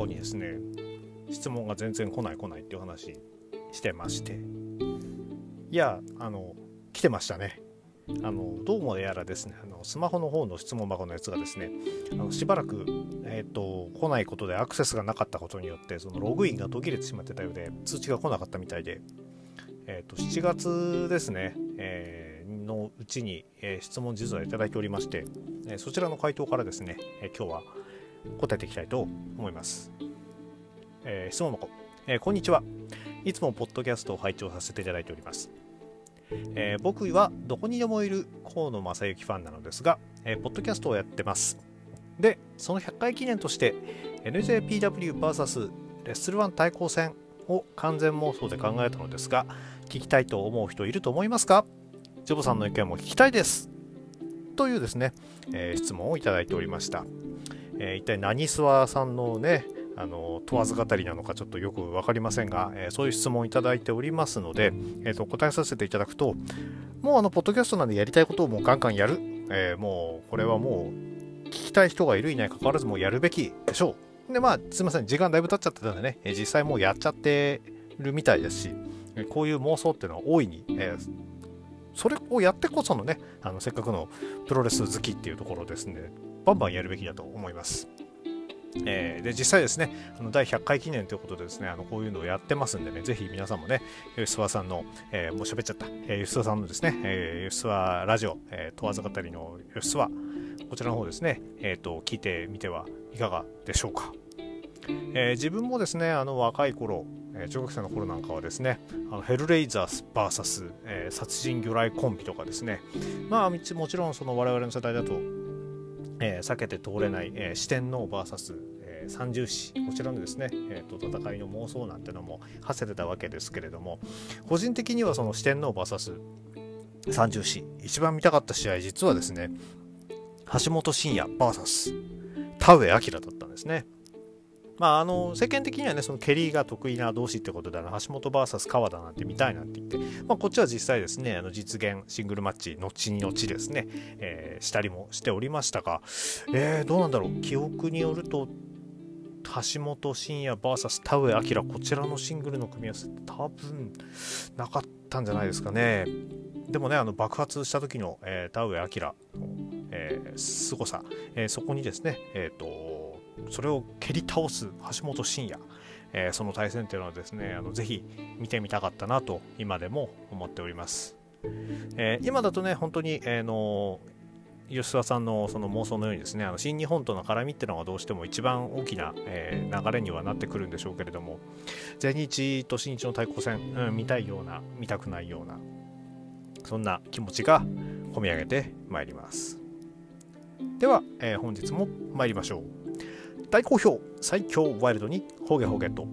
箱にですね質問が全然来ない来ないっていう話してまして。いやあの来てましたね。あのどうもやらですねあのスマホの方の質問箱のやつがですねあのしばらく、えーと、来ないことでアクセスがなかったことによってそのログインが途切れてしまってたようで通知が来なかったみたいで、えーと、7月ですね、えー、のうちに、えー、質問実はいただいておりまして、えそちらの回答からですね、え今日は答えていきたいと思います、え質問箱、えこんにちはいつもポッドキャストを拝聴させていただいておりますえー、僕はどこにでもいる河野正幸ファンなのですが、えー、ポッドキャストをやってます。で、その100回記念として NJPWVS レッスル1対抗戦を完全妄想で考えたのですが、聞きたいと思う人いると思いますか？ジョブさんの意見も聞きたいです。というですね、えー、質問をいただいておりました。えー、一体何スワさんのね、あの問わず語りなのかちょっとよく分かりませんが、えー、そういう質問をいただいておりますので、えーと、答えさせていただくともうあのポッドキャストなんでやりたいことをもうガンガンやる、えー、もうこれはもう聞きたい人がいるいないかかわらずもうやるべきでしょう。でまあすいません。時間だいぶ経っちゃってたんでね、え、実際もうやっちゃってるみたいですしこういう妄想っていうのは大いに、えー、それをやってこそのねあのせっかくのプロレス好きっていうところですねバンバンやるべきだと思います。えー、で実際ですねあの第100回記念ということでですねあのこういうのをやってますんでねぜひ皆さんもね吉沢さんの、えー、もう喋っちゃった、えー、吉沢さんのですね、えー、吉沢ラジオ、えー、問わず語りの吉沢こちらの方ですね、えーと、聞いてみてはいかがでしょうか、えー、自分もですねあの若い頃え中学生の頃なんかはですねあのヘルレイザース VS、えー、殺人魚雷コンビとかですね。まあもちろんその我々の世代だとえー、避けて通れない、えー、四天王 VS、三重士こちらのですね、えーと、戦いの妄想なんてのも馳せてたわけですけれども個人的にはその四天王 VS 三重士一番見たかった試合実はですね橋本真也 VS 田上彰だったんですね。まあ、あの世間的にはねその蹴りが得意な同士ってことであの橋本 VS 川田なんて見たいなんて言って、まあ、こっちは実際ですねあの実現シングルマッチ後に後ですね、えー、したりもしておりましたが、えー、どうなんだろう。記憶によると橋本真也 VS 田上彰こちらのシングルの組み合わせ多分なかったんじゃないですかね。でもねあの爆発した時の、えー、田上彰の、えー、凄さ、えー、そこにですねえっ、とそれを蹴り倒す橋本真也、えー、その対戦というのはですねあのぜひ見てみたかったなと今でも思っております、えー、今だとね本当に、えー、の吉田さんのその妄想のようにですねあの新日本との絡みっていうのがどうしても一番大きな、えー、流れにはなってくるんでしょうけれども全日と新日の対抗戦、うん、見たいような見たくないようなそんな気持ちが込み上げてまいります。では、えー、本日も参りましょう。大好評最強ワイルドにホゲホゲと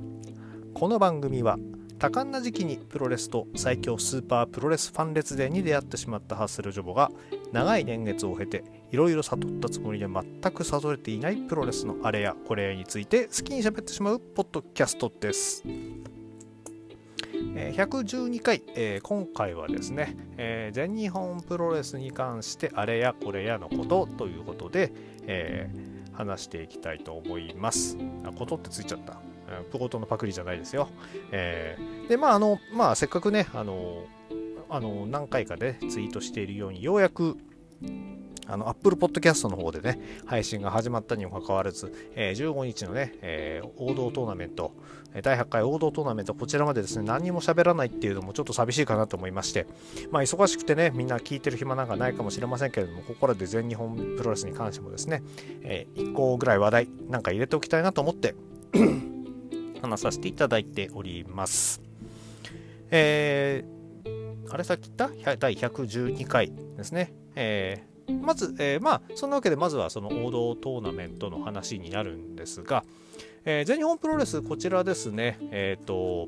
この番組は多感な時期にプロレスと最強スーパープロレスファン列伝に出会ってしまったハッスルジョボが長い年月を経ていろいろ悟ったつもりで全く悟れていないプロレスのあれやこれやについて好きに喋ってしまうポッドキャストです。112回、えー、今回はですね、えー、全日本プロレスに関してあれやこれやのことということで、えー話していきたいと思います。あ、ことってついちゃった。プコトのパクリじゃないですよ。えー、で、まあ、あの、まあ、せっかくね、あの、あの何回かでツイートしているように、ようやく、あの、Apple Podcast の方でね、配信が始まったにもかかわらず、えー、15日のね、えー、王道トーナメント、第8回王道トーナメント、こちらまでですね、何にも喋らないっていうのもちょっと寂しいかなと思いまして、まあ、忙しくてね、みんな聞いてる暇なんかないかもしれませんけれども、ここらで全日本プロレスに関してもですね、えー、1個ぐらい話題なんか入れておきたいなと思って 話させていただいております。えー、あれさっき言った？第112回ですね。えーまず、えー、まあ、そんなわけで、まずはその王道トーナメントの話になるんですが、えー、全日本プロレス、こちらですね、えっ、ー、と、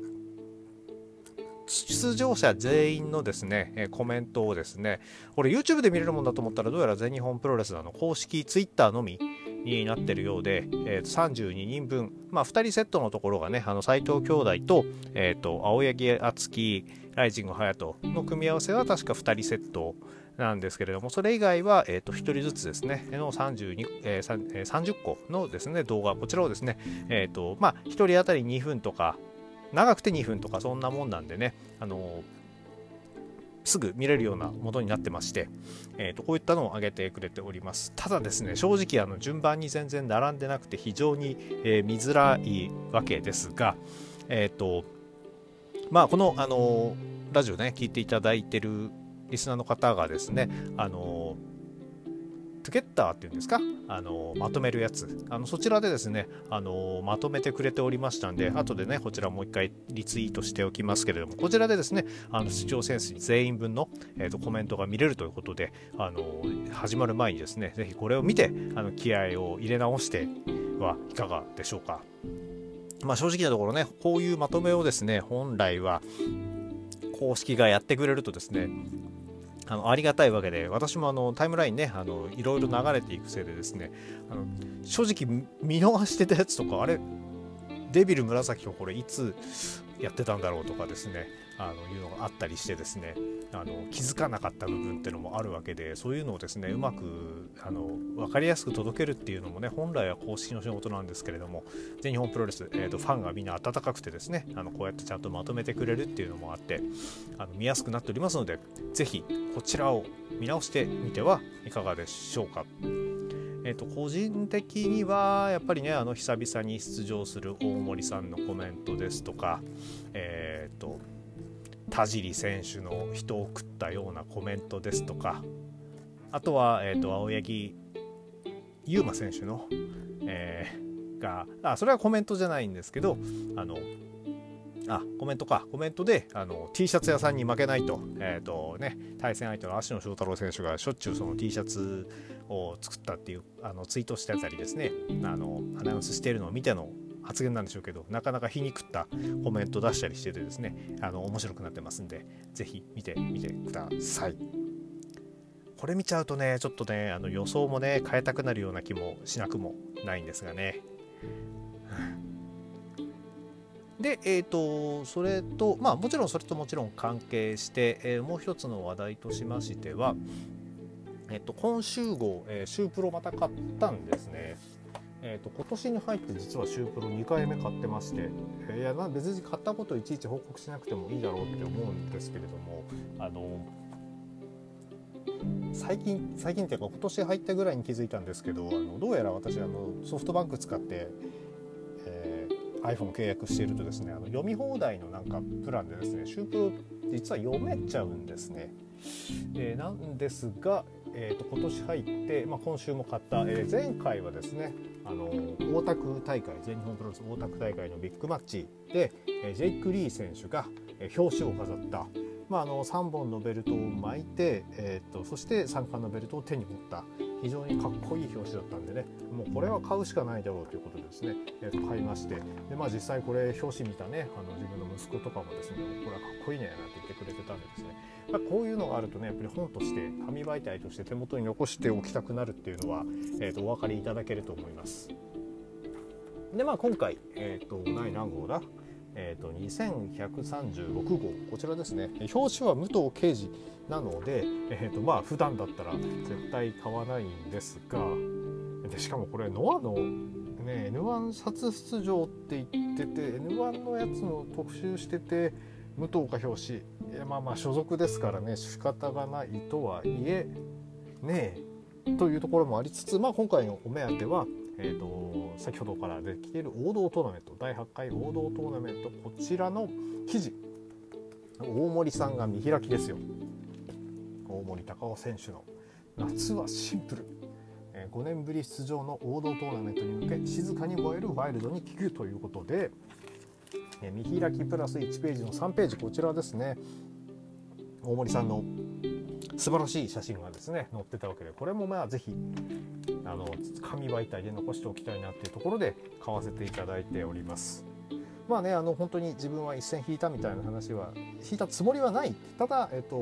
出場者全員のですね、えコメントをですね、これ YouTube で見れるもんだと思ったら、どうやら全日本プロレスの公式 Twitter のみ、になってるようで、えー、32人分、まあ、2人セットのところがねあの斉藤兄弟と,、えーと、青柳敦樹ライジング隼人の組み合わせは確か2人セットなんですけれどもそれ以外は、えーと、1人ずつですね。の32、えー、30個のですね動画。こちらをですね、えーとまあ、1人当たり2分とか長くて2分とかそんなもんなんでねあのすぐ見れるようなものになってまして、えー、とこういったのを挙げてくれております。ただですね正直あの順番に全然並んでなくて非常に、え、見づらいわけですがえっ、ー、とまあこのあのラジオね聞いていただいてるリスナーの方がですねあのトゥゲッターっていうんですか？あのまとめるやつ。あのそちらでですねあのまとめてくれておりましたんで後でねこちらもう一回リツイートしておきますけれどもこちらでですねあの出場選手全員分の、えーと、コメントが見れるということであの始まる前にですねぜひこれを見てあの気合を入れ直してはいかがでしょうか。まあ正直なところねこういうまとめをですね本来は公式がやってくれるとですねあのありがたいわけで私もあのタイムラインねあのいろいろ流れていくせいでですねあの正直見逃してたやつとかあれデビル紫をこれいつやってたんだろうとかですねあのいうのがあったりしてですねあの気づかなかった部分っていうのもあるわけでそういうのをですねうまくあの分かりやすく届けるっていうのもね本来は公式の仕事なんですけれども全日本プロレス、えーと、ファンがみんな温かくてですねあのこうやってちゃんとまとめてくれるっていうのもあってあの見やすくなっておりますので是非こちらを見直してみてはいかがでしょうか。えーと、個人的にはやっぱりねあの久々に出場する大森さんのコメントですとか、えーと田尻選手の人を食ったようなコメントですとかあとは、えーと、青柳優馬選手の、えー、があそれはコメントじゃないんですけどあのあコメントか。コメントであの T シャツ屋さんに負けないと,、えーとね、対戦相手の芦野翔太郎選手がしょっちゅうその T シャツを作ったっていうあのツイートしてたりですねあのアナウンスしているのを見ての発言なんでしょうけどなかなか皮肉ったコメント出したりしててですねあの面白くなってますんで是非見てみてくださいこれ見ちゃうとねちょっとねあの予想もね変えたくなるような気もしなくもないんですがね で、えーと、それと、まあ、もちろんそれともちろん関係して、えー、もう一つの話題としましては、えっと、今週号、えー、シュープロまた買ったんですね。えーと、今年に入って実はシュープロ2回目買ってまして、えー、いや別に買ったこといちいち報告しなくてもいいだろうって思うんですけれどもあの最近最近っていうか今年入ったぐらいに気づいたんですけどあのどうやら私あのソフトバンク使って、えー、iPhone 契約しているとですねあの読み放題のなんかプランでですねシュープロ実は読めちゃうんですね。えー、なんですが、えーと、今年入って、まあ、今週も買った、えー、前回はですねあの大田区大会全日本プロレス大田区大会のビッグマッチで、えー、ジェイク・リー選手が、えー、表紙を飾った、まあ、あの3本のベルトを巻いて、えーと、そして三冠のベルトを手に持った非常にかっこいい表紙だったんでねもうこれは買うしかないだろうということでですね、えー、と買いましてで、まあ、実際これ表紙見たねあの自分の息子とかもですねこれはかっこいいねなんて言ってくれてたんでですねまあ、こういうのがあるとねやっぱり本として紙媒体として手元に残しておきたくなるっていうのは、えー、とお分かりいただけると思います。でまあ今回、えー、と第何号だ？えーと、2136号。こちらですね。表紙は武藤敬司なので、えーとまあ普段だったら絶対買わないんですがでしかもこれノアの、ね、N1 初出場って言ってて N1 のやつの特集してて武藤か表紙まあまあ所属ですからね仕方がないとはいえねえというところもありつつ、まあ、今回のお目当ては、えーと、先ほどから出てきている王道トーナメント第8回王道トーナメントこちらの記事。大森さんが見開きですよ。大森隆夫選手の夏はシンプル。5年ぶり出場の王道トーナメントに向け静かに燃えるワイルドに聞くということで見開きプラス1ページの3ページこちらですね大森さんの素晴らしい写真がですね載ってたわけでこれもまあ是非あの紙媒体で残しておきたいなっていうところで買わせていただいております。まあねあの本当に自分は一線引いたみたいな話は引いたつもりはないただ、えっと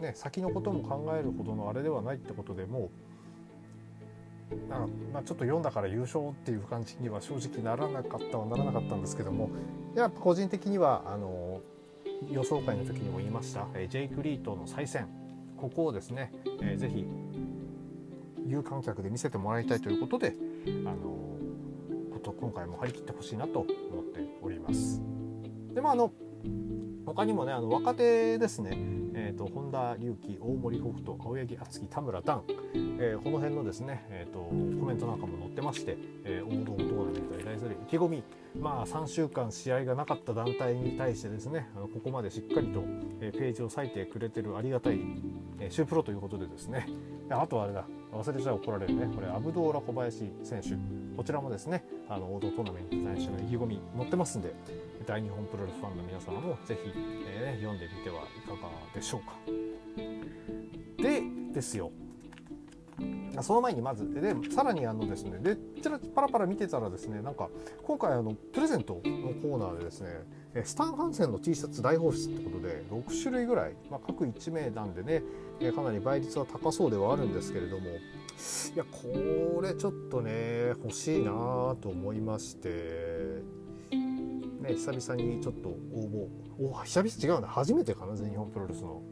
ね、先のことも考えるほどのあれではないってことでもうあまあ、ちょっと読んだから優勝っていう感じには正直ならなかったはならなかったんですけどもやっぱ個人的にはあの予想会の時にも言いました、えジェイク・リートの再戦。ここをですね、えー、ぜひ有観客で見せてもらいたいということであのこと今回も張り切ってほしいなと思っております。でまああの他にもねあの若手ですね、えーと、本田隆起大森北斗青柳敦樹田村段、えー、この辺のですね、えーと、コメントなんかも載ってまして、えー、王道トーナメントに対する意気込み。まあ3週間試合がなかった団体に対してですねここまでしっかりと、え、ページを割いてくれてるありがたい、えー、シュープロということでですね。あとあれだ忘れちゃ怒られるね。これアブドーラ小林選手。こちらもですねあの王道トーナメントに対しての意気込み載ってますんで大日本プロレスファンの皆様もぜひ、えー、読んでみてはいかがでしょうか。でですよその前にまずでさらにあのですねでちらパラパラ見てたらですねなんか今回あのプレゼントのコーナーでですねスタン・ハンセンの T シャツ大放出ってことで6種類ぐらい、まあ、各1名なんでねかなり倍率は高そうではあるんですけれども。いやこれちょっとね欲しいなと思いまして。ね久々にちょっと応募。お久々違うな。初めてかな全日本プロレスの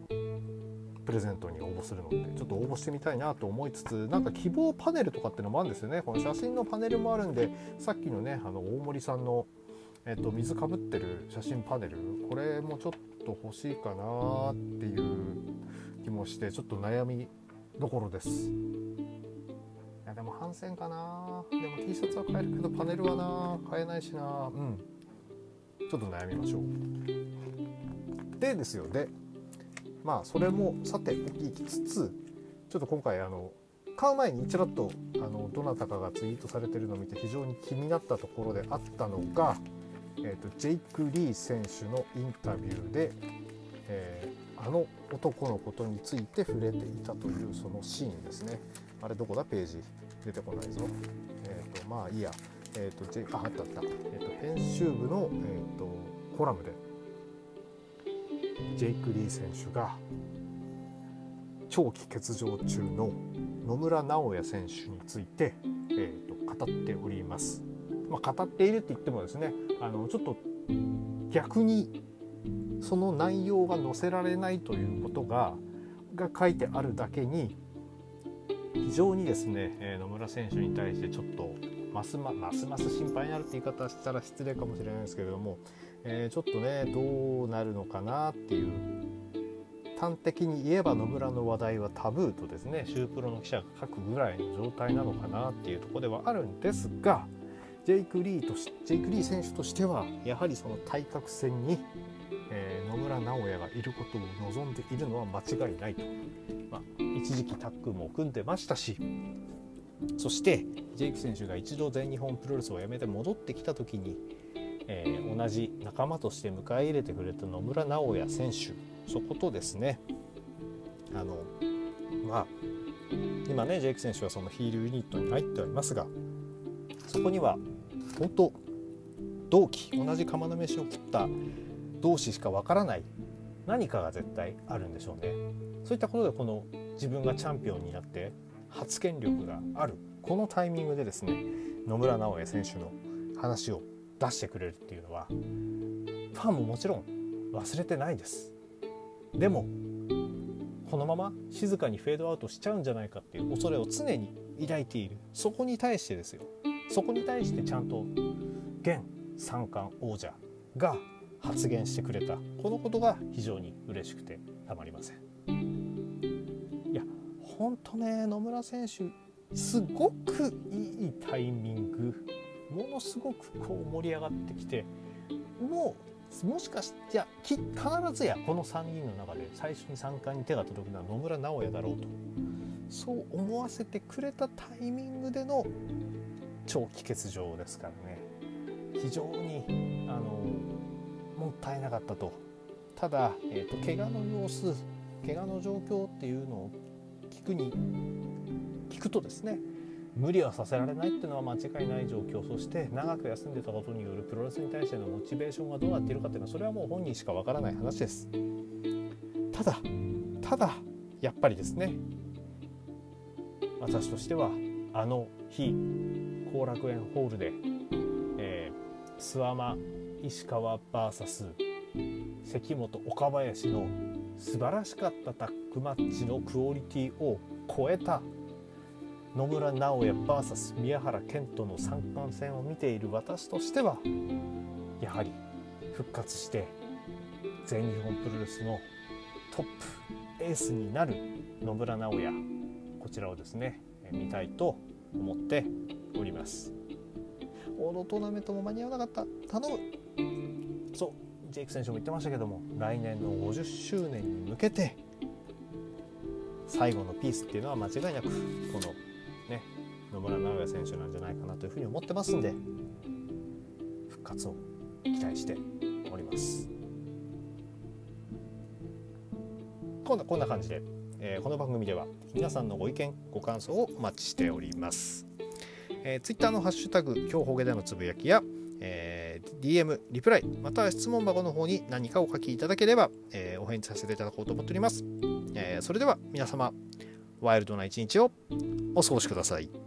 プレゼントに応募するのって。ちょっと応募してみたいなと思いつつなんか希望パネルとかってのもあるんですよね。この写真のパネルもあるんでさっきのねあの大森さんの、えっと、水かぶってる写真パネル。これもちょっと欲しいかなっていうもしてちょっと悩みどころです。いやでも反戦かな。でも T シャツは買えるけどパネルはな買えないしな。うん。ちょっと悩みましょう。でですよ。でまあそれもさておきつつちょっと今回あの買う前にちらっとあのどなたかがツイートされてるのを見て非常に気になったところであったのが、えーと、ジェイク・リー選手のインタビューで、えー、あの男のことについて触れていたというそのシーンですね。あれどこだ？ページ。出てこないぞ。えっ、ー、とまあいいや。えっ、ー、とジェああったあった、えーと、編集部の、えーとコラムで。ジェイク・リー選手が長期欠場中の野村直哉選手について、えーと、語っております。まあ、語っているって言ってもですねあのちょっと逆にその内容が載せられないということがが書いてあるだけに非常にですね、え、野村選手に対してちょっとますますます心配になるって言い方したら失礼かもしれないですけれどもえー、ちょっとねどうなるのかなっていう端的に言えば野村の話題はタブーとですねシュープロの記者が書くぐらいの状態なのかなっていうところではあるんですがジェイク・リーとジェイク・リー選手としてはやはりその対角線に、野村直哉がいることを望んでいるのは間違いないと、まあ、一時期タッグも組んでましたしそしてジェイク選手が一度全日本プロレスを辞めて戻ってきた時にえー、同じ仲間として迎え入れてくれた野村直哉選手。そことですね。あのまあ今ねジェイク選手はそのヒールユニットに入ってはいますがそこには本当同期同じ釜の飯を食った同士しかわからない。何かが絶対あるんでしょうね。そういったことでこの自分がチャンピオンになって発言力がある。このタイミングでですね野村直哉選手の話を出してくれるっていうのはファンももちろん忘れてないです。でもこのまま静かにフェードアウトしちゃうんじゃないかっていう恐れを常に抱いている。そこに対してですよ。そこに対してちゃんと現三冠王者が発言してくれた。このことが非常に嬉しくてたまりません。いや本当ね野村選手すごくいいタイミングものすごくこう盛り上がってきてもうもしかしていや必ずやこの3人の中で最初に3冠に手が届くのは野村直哉だろうとそう思わせてくれたタイミングでの長期欠場ですからね。非常にあのもったいなかったと。ただ、えーと、怪我の様子怪我の状況っていうのを聞くに聞くとですね無理はさせられないっていうのは間違いない状況。そして長く休んでたことによるプロレスに対してのモチベーションがどうなっているかっていうのはそれはもう本人しかわからない話です。ただただやっぱりですね私としてはあの日後楽園ホールで、え、諏訪間石川 VS 関本岡林の素晴らしかったタッグマッチのクオリティを超えた野村直哉 VS 宮原健人の三冠戦を見ている私としてはやはり復活して全日本プロレスのトップエースになる野村直哉こちらをですね見たいと思っております。王道トーナメントも間に合わなかった。頼む。ジェイク選手も言ってましたけども来年の50周年に向けて最後のピースっていうのは間違いなくこのね野村直哉選手なんじゃないかなというふうに思ってますんで復活を期待しております。こんなこんな感じで、えー、この番組では皆さんのご意見ご感想をお待ちしております。えー、Twitter のハッシュタグ、今日ほげでのつぶやきや、えー、DM、リプライ、または質問箱の方に何かお書きいただければ、えー、お返事させていただこうと思っております。えー、それでは皆様、ワイルドな一日をお過ごしください。